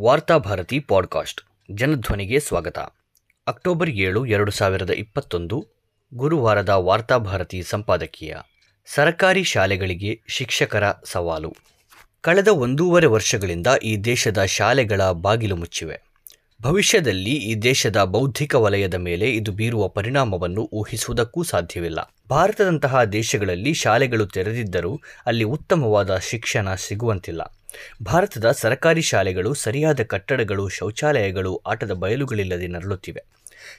Varthabharati podcast, ಜನಧ್ವನಿಗೆ ಸ್ವಾಗತ. October ಏಳು, ಎರಡು ಸಾವಿರದ ಇಪ್ಪತ್ತೊಂದು, ಗುರುವಾರದ ವಾರ್ತಾಭಾರತಿ ಸಂಪಾದಕೀಯ, ಸರಕಾರಿ ಶಾಲೆಗಳಿಗೆ ಶಿಕ್ಷಕರ ಸವಾಲು. ಕಳೆದ ಒಂದೂವರೆ ವರ್ಷಗಳಿಂದ ಈ ದೇಶದ ಶಾಲೆಗಳ ಬಾಗಿಲು ಮುಚ್ಚಿವೆ. ಭವಿಷ್ಯದಲ್ಲಿ ಈ ದೇಶದ ಬೌದ್ಧಿಕ ವಲಯದ ಮೇಲೆ ಇದು ಬೀರುವ ಪರಿಣಾಮವನ್ನು ಊಹಿಸುವುದಕ್ಕೂ ಸಾಧ್ಯವಿಲ್ಲ. ಭಾರತದಂತಹ ದೇಶಗಳಲ್ಲಿ ಶಾಲೆಗಳು ತೆರೆದಿದ್ದರೂ ಅಲ್ಲಿ ಉತ್ತಮವಾದ ಶಿಕ್ಷಣ ಸಿಗುವಂತಿಲ್ಲ. ಭಾರತದ ಸರಕಾರಿ ಶಾಲೆಗಳು, ಸರಿಯಾದ ಕಟ್ಟಡಗಳು, ಶೌಚಾಲಯಗಳು, ಆಟದ ಬಯಲುಗಳಿಲ್ಲದೆ ನರಳುತ್ತಿವೆ.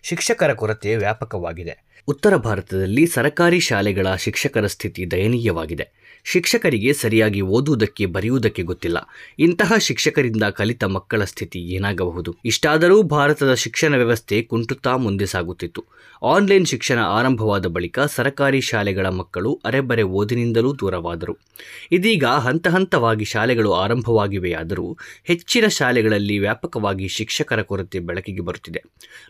ಶಿಕ್ಷಕರ ಕೊರತೆ ವ್ಯಾಪಕವಾಗಿದೆ. ಉತ್ತರ ಭಾರತದಲ್ಲಿ ಸರಕಾರಿ ಶಾಲೆಗಳ ಶಿಕ್ಷಕರ ಸ್ಥಿತಿ ದಯನೀಯವಾಗಿದೆ. ಶಿಕ್ಷಕರಿಗೆ ಸರಿಯಾಗಿ ಓದುವುದಕ್ಕೆ ಬರೆಯುವುದಕ್ಕೆ ಗೊತ್ತಿಲ್ಲ. ಇಂತಹ ಶಿಕ್ಷಕರಿಂದ ಕಲಿತ ಮಕ್ಕಳ ಸ್ಥಿತಿ ಏನಾಗಬಹುದು? ಇಷ್ಟಾದರೂ ಭಾರತದ ಶಿಕ್ಷಣ ವ್ಯವಸ್ಥೆ ಕುಂಟುತ್ತಾ ಮುಂದೆ ಸಾಗುತ್ತಿತ್ತು. ಆನ್ಲೈನ್ ಶಿಕ್ಷಣ ಆರಂಭವಾದ ಬಳಿಕ ಸರಕಾರಿ ಶಾಲೆಗಳ ಮಕ್ಕಳು ಅರೆಬರೆ ಓದಿನಿಂದಲೂ ದೂರವಾದರು. ಇದೀಗ ಹಂತ ಹಂತವಾಗಿ ಶಾಲೆಗಳು ಆರಂಭವಾಗಿವೆಯಾದರೂ ಹೆಚ್ಚಿನ ಶಾಲೆಗಳಲ್ಲಿ ವ್ಯಾಪಕವಾಗಿ ಶಿಕ್ಷಕರ ಕೊರತೆ ಬೆಳಕಿಗೆ ಬರುತ್ತಿದೆ.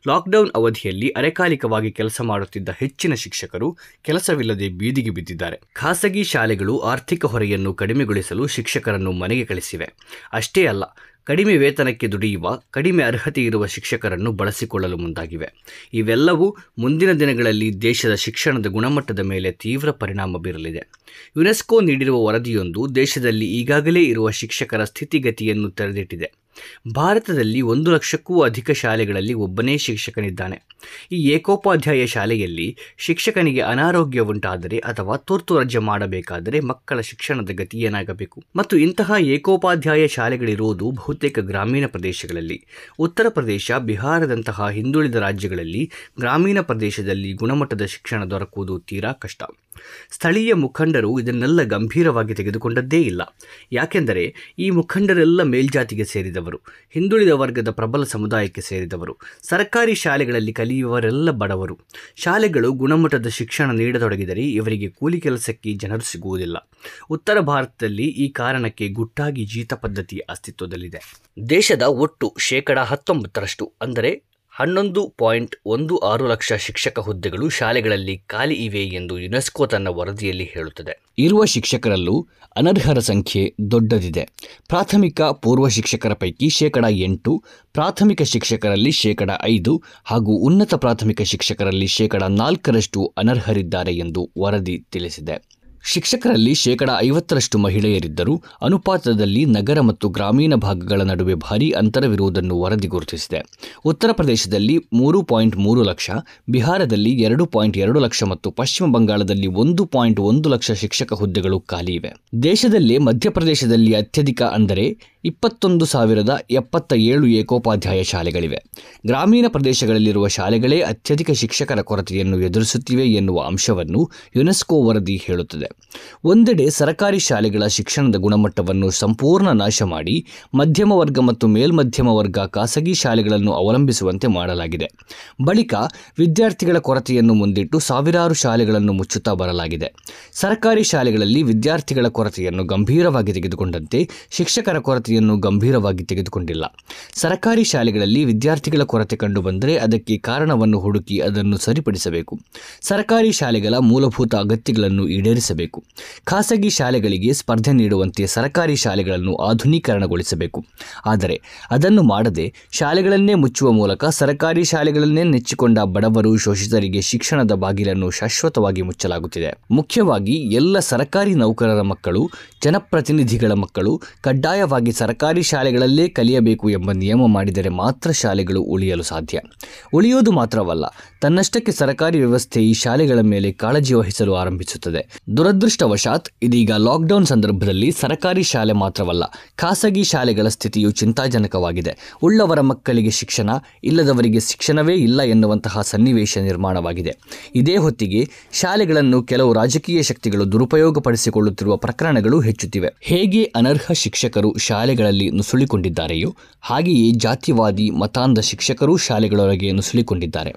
ಲಾಕ್ಡೌನ್ ಅವಧಿಯಲ್ಲಿ ಅರೆಕಾಲಿಕವಾಗಿ ಕೆಲಸ ಮಾಡುತ್ತಿದ್ದ ಹೆಚ್ಚಿನ ಶಿಕ್ಷಕರು ಕೆಲಸವಿಲ್ಲದೆ ಬೀದಿಗೆ ಬಿದ್ದಿದ್ದಾರೆ. ಖಾಸಗಿ ಶಾಲೆಗಳು ಆರ್ಥಿಕ ಹೊರೆಯನ್ನು ಕಡಿಮೆಗೊಳಿಸಲು ಶಿಕ್ಷಕರನ್ನು ಮನೆಗೆ ಕಳಿಸಿವೆ. ಅಷ್ಟೇ ಅಲ್ಲ, ಕಡಿಮೆ ವೇತನಕ್ಕೆ ದುಡಿಯುವ, ಕಡಿಮೆ ಅರ್ಹತೆ ಇರುವ ಶಿಕ್ಷಕರನ್ನು ಬಳಸಿಕೊಳ್ಳಲು ಮುಂದಾಗಿವೆ. ಇವೆಲ್ಲವೂ ಮುಂದಿನ ದಿನಗಳಲ್ಲಿ ದೇಶದ ಶಿಕ್ಷಣದ ಗುಣಮಟ್ಟದ ಮೇಲೆ ತೀವ್ರ ಪರಿಣಾಮ ಬೀರಲಿದೆ. ಯುನೆಸ್ಕೋ ನೀಡಿರುವ ವರದಿಯೊಂದು ದೇಶದಲ್ಲಿ ಈಗಾಗಲೇ ಇರುವ ಶಿಕ್ಷಕರ ಸ್ಥಿತಿಗತಿಯನ್ನು ತೆರೆದಿಟ್ಟಿದೆ. ಭಾರತದಲ್ಲಿ ಒಂದು ಲಕ್ಷಕ್ಕೂ ಅಧಿಕ ಶಾಲೆಗಳಲ್ಲಿ ಒಬ್ಬನೇ ಶಿಕ್ಷಕನಿದ್ದಾನೆ. ಈ ಏಕೋಪಾಧ್ಯಾಯ ಶಾಲೆಯಲ್ಲಿ ಶಿಕ್ಷಕನಿಗೆ ಅನಾರೋಗ್ಯ ಉಂಟಾದರೆ ಅಥವಾ ತುರ್ತು ರಜೆ ಮಾಡಬೇಕಾದರೆ ಮಕ್ಕಳ ಶಿಕ್ಷಣದ ಗತಿ ಏನಾಗಬೇಕು? ಮತ್ತು ಇಂತಹ ಏಕೋಪಾಧ್ಯಾಯ ಶಾಲೆಗಳಿರುವುದು ಬಹುತೇಕ ಗ್ರಾಮೀಣ ಪ್ರದೇಶಗಳಲ್ಲಿ. ಉತ್ತರ ಪ್ರದೇಶ, ಬಿಹಾರದಂತಹ ಹಿಂದುಳಿದ ರಾಜ್ಯಗಳಲ್ಲಿ ಗ್ರಾಮೀಣ ಪ್ರದೇಶದಲ್ಲಿ ಗುಣಮಟ್ಟದ ಶಿಕ್ಷಣ ದೊರಕುವುದು ತೀರಾ ಕಷ್ಟ. ಸ್ಥಳೀಯ ಮುಖಂಡರು ಇದನ್ನೆಲ್ಲ ಗಂಭೀರವಾಗಿ ತೆಗೆದುಕೊಂಡದ್ದೇ ಇಲ್ಲ. ಯಾಕೆಂದರೆ ಈ ಮುಖಂಡರೆಲ್ಲ ಮೇಲ್ಜಾತಿಗೆ ಸೇರಿದವರು, ಹಿಂದುಳಿದ ವರ್ಗದ ಪ್ರಬಲ ಸಮುದಾಯಕ್ಕೆ ಸೇರಿದವರು, ಸರ್ಕಾರಿ ಶಾಲೆಗಳಲ್ಲಿ ಕಲಿಯುವವರೆಲ್ಲ ಬಡವರು. ಶಾಲೆಗಳು ಗುಣಮಟ್ಟದ ಶಿಕ್ಷಣ ನೀಡತೊಡಗಿದರೆ ಇವರಿಗೆ ಕೂಲಿ ಕೆಲಸಕ್ಕೆ ಜನರು ಸಿಗುವುದಿಲ್ಲ. ಉತ್ತರ ಭಾರತದಲ್ಲಿ ಈ ಕಾರಣಕ್ಕೆ ಗುಟ್ಟಾಗಿ ಜೀತ ಪದ್ಧತಿ ಅಸ್ತಿತ್ವದಲ್ಲಿದೆ. ದೇಶದ ಒಟ್ಟು ಶೇಕಡ ಹತ್ತೊಂಬತ್ತರಷ್ಟು, ಅಂದರೆ ಹನ್ನೊಂದು ಪಾಯಿಂಟ್ ಒಂದು ಆರು ಲಕ್ಷ ಶಿಕ್ಷಕ ಹುದ್ದೆಗಳು ಶಾಲೆಗಳಲ್ಲಿ ಖಾಲಿ ಇವೆ ಎಂದು ಯುನೆಸ್ಕೋ ತನ್ನ ವರದಿಯಲ್ಲಿ ಹೇಳುತ್ತದೆ. ಇರುವ ಶಿಕ್ಷಕರಲ್ಲೂ ಅನರ್ಹರ ಸಂಖ್ಯೆ ದೊಡ್ಡದಿದೆ. ಪ್ರಾಥಮಿಕ, ಪೂರ್ವ ಶಿಕ್ಷಕರ ಪೈಕಿ ಶೇಕಡ ಎಂಟು, ಪ್ರಾಥಮಿಕ ಶಿಕ್ಷಕರಲ್ಲಿ ಶೇಕಡ ಐದು ಹಾಗೂ ಉನ್ನತ ಪ್ರಾಥಮಿಕ ಶಿಕ್ಷಕರಲ್ಲಿ ಶೇಕಡ ನಾಲ್ಕರಷ್ಟು ಅನರ್ಹರಿದ್ದಾರೆ ಎಂದು ವರದಿ ತಿಳಿಸಿದೆ. ಶಿಕ್ಷಕರಲ್ಲಿ ಶೇಕಡ ಐವತ್ತರಷ್ಟು ಮಹಿಳೆಯರಿದ್ದರೂ ಅನುಪಾತದಲ್ಲಿ ನಗರ ಮತ್ತು ಗ್ರಾಮೀಣ ಭಾಗಗಳ ನಡುವೆ ಭಾರೀ ಅಂತರವಿರುವುದನ್ನು ವರದಿ ಗುರುತಿಸಿದೆ. ಉತ್ತರ ಪ್ರದೇಶದಲ್ಲಿ ಮೂರು ಪಾಯಿಂಟ್ ಮೂರು ಲಕ್ಷ, ಬಿಹಾರದಲ್ಲಿ ಎರಡು ಪಾಯಿಂಟ್ ಎರಡು ಲಕ್ಷ ಮತ್ತು ಪಶ್ಚಿಮ ಬಂಗಾಳದಲ್ಲಿ ಒಂದು ಪಾಯಿಂಟ್ ಒಂದು ಲಕ್ಷ ಶಿಕ್ಷಕ ಹುದ್ದೆಗಳು ಖಾಲಿ ಇವೆ. ದೇಶದಲ್ಲೇ ಮಧ್ಯಪ್ರದೇಶದಲ್ಲಿ ಅತ್ಯಧಿಕ ಅಂದರೆ ಇಪ್ಪತ್ತೊಂದು ಸಾವಿರದ ಎಪ್ಪತ್ತ ಏಳು ಏಕೋಪಾಧ್ಯಾಯ ಶಾಲೆಗಳಿವೆ. ಗ್ರಾಮೀಣ ಪ್ರದೇಶಗಳಲ್ಲಿರುವ ಶಾಲೆಗಳೇ ಅತ್ಯಧಿಕ ಶಿಕ್ಷಕರ ಕೊರತೆಯನ್ನು ಎದುರಿಸುತ್ತಿವೆ ಎನ್ನುವ ಅಂಶವನ್ನು ಯುನೆಸ್ಕೋ ವರದಿ ಹೇಳುತ್ತದೆ. ಒಂದೆಡೆ ಸರಕಾರಿ ಶಾಲೆಗಳ ಶಿಕ್ಷಣದ ಗುಣಮಟ್ಟವನ್ನು ಸಂಪೂರ್ಣ ನಾಶ ಮಾಡಿ ಮಧ್ಯಮ ವರ್ಗ ಮತ್ತು ಮೇಲ್ಮಧ್ಯಮ ವರ್ಗ ಖಾಸಗಿ ಶಾಲೆಗಳನ್ನು ಅವಲಂಬಿಸುವಂತೆ ಮಾಡಲಾಗಿದೆ. ಬಳಿಕ ವಿದ್ಯಾರ್ಥಿಗಳ ಕೊರತೆಯನ್ನು ಮುಂದಿಟ್ಟು ಸಾವಿರಾರು ಶಾಲೆಗಳನ್ನು ಮುಚ್ಚುತ್ತಾ ಬರಲಾಗಿದೆ. ಸರ್ಕಾರಿ ಶಾಲೆಗಳಲ್ಲಿ ವಿದ್ಯಾರ್ಥಿಗಳ ಕೊರತೆಯನ್ನು ಗಂಭೀರವಾಗಿ ತೆಗೆದುಕೊಂಡಂತೆ ಶಿಕ್ಷಕರ ಕೊರತೆಯನ್ನು ಗಂಭೀರವಾಗಿ ತೆಗೆದುಕೊಂಡಿಲ್ಲ. ಸರ್ಕಾರಿ ಶಾಲೆಗಳಲ್ಲಿ ವಿದ್ಯಾರ್ಥಿಗಳ ಕೊರತೆ ಕಂಡುಬಂದರೆ ಅದಕ್ಕೆ ಕಾರಣವನ್ನು ಹುಡುಕಿ ಅದನ್ನು ಸರಿಪಡಿಸಬೇಕು. ಸರ್ಕಾರಿ ಶಾಲೆಗಳ ಮೂಲಭೂತ ಅಗತ್ಯಗಳನ್ನು ಈಡೇರಿಸಬೇಕು. ಖಾಸಗಿ ಶಾಲೆಗಳಿಗೆ ಸ್ಪರ್ಧೆ ನೀಡುವಂತೆ ಸರ್ಕಾರಿ ಶಾಲೆಗಳನ್ನು ಆಧುನೀಕರಣಗೊಳಿಸಬೇಕು. ಆದರೆ ಅದನ್ನು ಮಾಡದೆ ಶಾಲೆಗಳನ್ನೇ ಮುಚ್ಚುವ ಮೂಲಕ ಸರ್ಕಾರಿ ಶಾಲೆಗಳನ್ನೇ ನೆಚ್ಚಿಕೊಂಡ ಬಡವರು ಶೋಷಿತರಿಗೆ ಶಿಕ್ಷಣದ ಬಾಗಿಲನ್ನು ಶಾಶ್ವತವಾಗಿ ಮುಚ್ಚಲಾಗುತ್ತಿದೆ. ಮುಖ್ಯವಾಗಿ ಎಲ್ಲ ಸರ್ಕಾರಿ ನೌಕರರ ಮಕ್ಕಳು, ಜನಪ್ರತಿನಿಧಿಗಳ ಮಕ್ಕಳು ಕಡ್ಡಾಯವಾಗಿ ಸರ್ಕಾರಿ ಶಾಲೆಗಳಲ್ಲೇ ಕಲಿಯಬೇಕು ಎಂಬ ನಿಯಮ ಮಾಡಿದರೆ ಮಾತ್ರ ಶಾಲೆಗಳು ಉಳಿಯಲು ಸಾಧ್ಯ. ಉಳಿಯೋದು ಮಾತ್ರವಲ್ಲ, ತನ್ನಷ್ಟಕ್ಕೆ ಸರ್ಕಾರಿ ವ್ಯವಸ್ಥೆ ಈ ಶಾಲೆಗಳ ಮೇಲೆ ಕಾಳಜಿ ವಹಿಸಲು ಆರಂಭಿಸುತ್ತದೆ. ದುರದೃಷ್ಟವಶಾತ್ ಇದೀಗ ಲಾಕ್ಡೌನ್ ಸಂದರ್ಭದಲ್ಲಿ ಸರ್ಕಾರಿ ಶಾಲೆ ಮಾತ್ರವಲ್ಲ, ಖಾಸಗಿ ಶಾಲೆಗಳ ಸ್ಥಿತಿಯು ಚಿಂತಾಜನಕವಾಗಿದೆ. ಉಳ್ಳವರ ಮಕ್ಕಳಿಗೆ ಶಿಕ್ಷಣ, ಇಲ್ಲದವರಿಗೆ ಶಿಕ್ಷಣವೇ ಇಲ್ಲ ಎನ್ನುವಂತಹ ಸನ್ನಿವೇಶ ನಿರ್ಮಾಣವಾಗಿದೆ. ಇದೇ ಹೊತ್ತಿಗೆ ಶಾಲೆಗಳನ್ನು ಕೆಲವು ರಾಜಕೀಯ ಶಕ್ತಿಗಳು ದುರುಪಯೋಗಪಡಿಸಿಕೊಳ್ಳುತ್ತಿರುವ ಪ್ರಕರಣಗಳು ಹೆಚ್ಚುತ್ತಿವೆ. ಹೇಗೆ ಅನರ್ಹ ಶಿಕ್ಷಕರು ಶಾಲೆಗಳಲ್ಲಿ ನುಸುಳಿಕೊಂಡಿದ್ದಾರೆಯೋ, ಹಾಗೆಯೇ ಜಾತಿವಾದಿ, ಮತಾಂಧ ಶಿಕ್ಷಕರು ಶಾಲೆಗಳೊಳಗೆ ನುಸುಳಿಕೊಂಡಿದ್ದಾರೆ.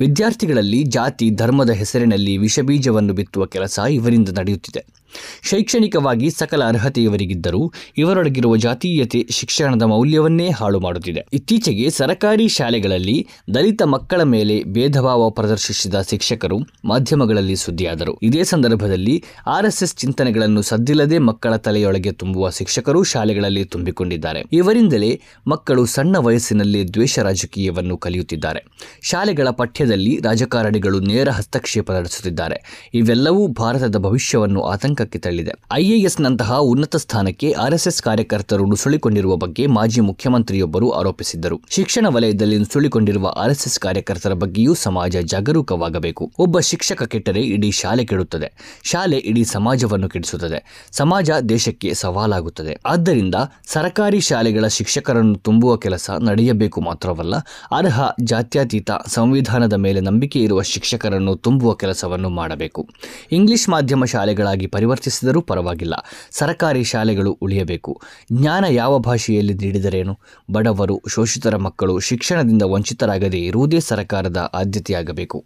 ವಿದ್ಯಾರ್ಥಿಗಳಲ್ಲಿ ಜಾತಿ, ಧರ್ಮದ ಹೆಸರಿನಲ್ಲಿ ವಿಷಬೀಜವನ್ನು ಬಿತ್ತುವ ಕೆಲಸ ಇವರಿಂದ ನಡೆಯುತ್ತಿದೆ. ಶೈಕ್ಷಣಿಕವಾಗಿ ಸಕಲ ಅರ್ಹತೆಯವರಿಗಿದ್ದರೂ ಇವರೊಳಗಿರುವ ಜಾತೀಯತೆ ಶಿಕ್ಷಣದ ಮೌಲ್ಯವನ್ನೇ ಹಾಳು ಮಾಡುತ್ತಿದೆ. ಇತ್ತೀಚೆಗೆ ಸರಕಾರಿ ಶಾಲೆಗಳಲ್ಲಿ ದಲಿತ ಮಕ್ಕಳ ಮೇಲೆ ಭೇದಭಾವ ಪ್ರದರ್ಶಿಸಿದ ಶಿಕ್ಷಕರು ಮಾಧ್ಯಮಗಳಲ್ಲಿ ಸುದ್ದಿಯಾದರು. ಇದೇ ಸಂದರ್ಭದಲ್ಲಿ ಆರ್ಎಸ್ಎಸ್ ಚಿಂತನೆಗಳನ್ನು ಸದ್ದಿಲ್ಲದೆ ಮಕ್ಕಳ ತಲೆಯೊಳಗೆ ತುಂಬುವ ಶಿಕ್ಷಕರು ಶಾಲೆಗಳಲ್ಲಿ ತುಂಬಿಕೊಂಡಿದ್ದಾರೆ. ಇವರಿಂದಲೇ ಮಕ್ಕಳು ಸಣ್ಣ ವಯಸ್ಸಿನಲ್ಲಿ ದ್ವೇಷ ರಾಜಕೀಯವನ್ನು ಕಲಿಯುತ್ತಿದ್ದಾರೆ. ಶಾಲೆಗಳ ಪಠ್ಯದಲ್ಲಿ ರಾಜಕಾರಣಿಗಳು ನೇರ ಹಸ್ತಕ್ಷೇಪ ನಡೆಸುತ್ತಿದ್ದಾರೆ. ಇವೆಲ್ಲವೂ ಭಾರತದ ಭವಿಷ್ಯವನ್ನು ಆತಂಕಕ್ಕೆ ತಳ್ಳಿದೆ. ಐಎಎಸ್ನಂತಹ ಉನ್ನತ ಸ್ಥಾನಕ್ಕೆ ಆರ್ಎಸ್ಎಸ್ ಕಾರ್ಯಕರ್ತರು ನುಸುಳಿಕೊಂಡಿರುವ ಬಗ್ಗೆ ಮಾಜಿ ಮುಖ್ಯಮಂತ್ರಿಯೊಬ್ಬರು ಆರೋಪಿಸಿದ್ದರು. ಶಿಕ್ಷಣ ವಲಯದಲ್ಲಿ ನುಸುಳಿಕೊಂಡಿರುವ ಆರ್ಎಸ್ಎಸ್ ಕಾರ್ಯಕರ್ತರ ಬಗ್ಗೆಯೂ ಸಮಾಜ ಜಾಗರೂಕವಾಗಬೇಕು. ಒಬ್ಬ ಶಿಕ್ಷಕ ಕೆಟ್ಟರೆ ಇಡೀ ಶಾಲೆ ಕೆಡುತ್ತದೆ. ಶಾಲೆ ಇಡೀ ಸಮಾಜವನ್ನು ಕೆಡಿಸುತ್ತದೆ. ಸಮಾಜ ದೇಶಕ್ಕೆ ಸವಾಲಾಗುತ್ತದೆ. ಆದ್ದರಿಂದ ಸರಕಾರಿ ಶಾಲೆಗಳ ಶಿಕ್ಷಕರನ್ನು ತುಂಬುವ ಕೆಲಸ ನಡೆಯಬೇಕು ಮಾತ್ರವಲ್ಲ, ಅರ್ಹ ಜಾತ್ಯತೀತ ಸಂವಿಧಾನದ ಮೇಲೆ ನಂಬಿಕೆ ಇರುವ ಶಿಕ್ಷಕರನ್ನು ತುಂಬುವ ಕೆಲಸವನ್ನು ಮಾಡಬೇಕು. ಇಂಗ್ಲಿಷ್ ಮಾಧ್ಯಮ ಶಾಲೆಗಳಾಗಿ ಪರಿವರ್ತಿಸಿದರೂ ಪರವಾಗಿಲ್ಲ. ಸರ್ಕಾರಿ ಶಾಲೆಗಳು ಉಳಿಯಬೇಕು. ಜ್ಞಾನ ಯಾವ ಭಾಷೆಯಲ್ಲಿ ನೀಡಿದರೇನು? ಬಡವರು, ಶೋಷಿತರ ಮಕ್ಕಳು ಶಿಕ್ಷಣದಿಂದ ವಂಚಿತರಾಗದೇ ಇರುವುದೇ ಸರ್ಕಾರದ ಆದ್ಯತೆಯಾಗಬೇಕು.